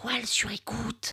toile sur écoute.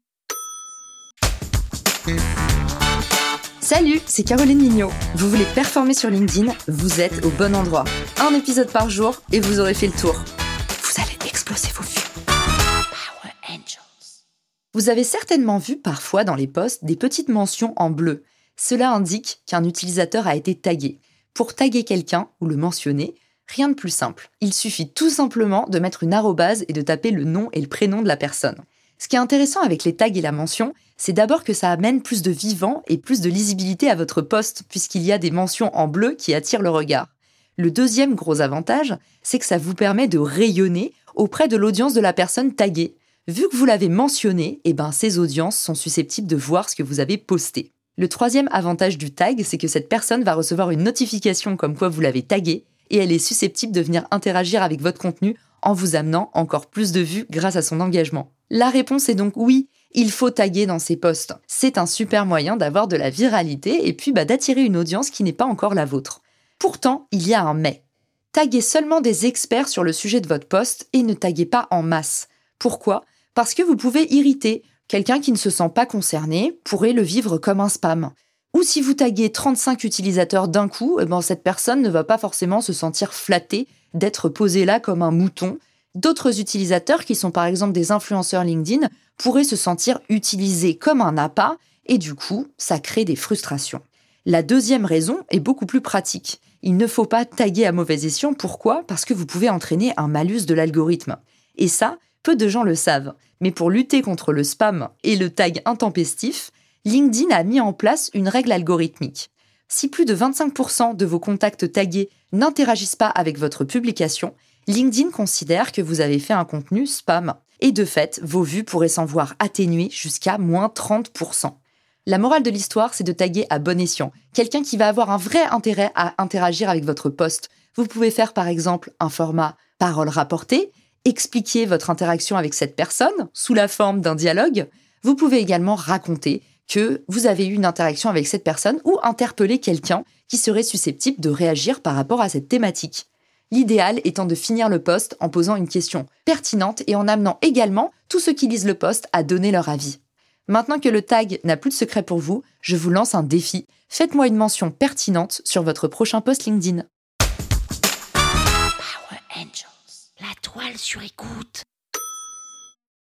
Salut, c'est Caroline Mignot. Vous voulez performer sur LinkedIn Vous êtes au bon endroit. Un épisode par jour et vous aurez fait le tour. Vous allez exploser vos vues. Power Angels. Vous avez certainement vu parfois dans les posts des petites mentions en bleu. Cela indique qu'un utilisateur a été tagué. Pour taguer quelqu'un ou le mentionner, rien de plus simple. Il suffit tout simplement de mettre une arrobase et de taper le nom et le prénom de la personne. Ce qui est intéressant avec les tags et la mention, c'est d'abord que ça amène plus de vivant et plus de lisibilité à votre poste, puisqu'il y a des mentions en bleu qui attirent le regard. Le deuxième gros avantage, c'est que ça vous permet de rayonner auprès de l'audience de la personne taguée. Vu que vous l'avez mentionné, eh ben, ces audiences sont susceptibles de voir ce que vous avez posté. Le troisième avantage du tag, c'est que cette personne va recevoir une notification comme quoi vous l'avez tagué et elle est susceptible de venir interagir avec votre contenu en vous amenant encore plus de vues grâce à son engagement. La réponse est donc oui, il faut taguer dans ses posts. C'est un super moyen d'avoir de la viralité et puis bah, d'attirer une audience qui n'est pas encore la vôtre. Pourtant, il y a un mais. Taguez seulement des experts sur le sujet de votre poste et ne taguez pas en masse. Pourquoi? Parce que vous pouvez irriter. Quelqu'un qui ne se sent pas concerné pourrait le vivre comme un spam. Ou si vous taguez 35 utilisateurs d'un coup, eh ben cette personne ne va pas forcément se sentir flattée d'être posée là comme un mouton. D'autres utilisateurs, qui sont par exemple des influenceurs LinkedIn, pourraient se sentir utilisés comme un appât, et du coup, ça crée des frustrations. La deuxième raison est beaucoup plus pratique. Il ne faut pas taguer à mauvais escient. Pourquoi? Parce que vous pouvez entraîner un malus de l'algorithme. Et ça, peu de gens le savent. Mais pour lutter contre le spam et le tag intempestif, LinkedIn a mis en place une règle algorithmique. Si plus de 25% de vos contacts tagués n'interagissent pas avec votre publication, LinkedIn considère que vous avez fait un contenu spam. Et de fait, vos vues pourraient s'en voir atténuées jusqu'à moins 30%. La morale de l'histoire, c'est de taguer à bon escient. Quelqu'un qui va avoir un vrai intérêt à interagir avec votre poste. Vous pouvez faire par exemple un format parole rapportée, expliquer votre interaction avec cette personne sous la forme d'un dialogue. Vous pouvez également raconter que vous avez eu une interaction avec cette personne ou interpeller quelqu'un qui serait susceptible de réagir par rapport à cette thématique. L'idéal étant de finir le poste en posant une question pertinente et en amenant également tous ceux qui lisent le poste à donner leur avis. Maintenant que le tag n'a plus de secret pour vous, je vous lance un défi. Faites-moi une mention pertinente sur votre prochain post LinkedIn. La toile sur écoute.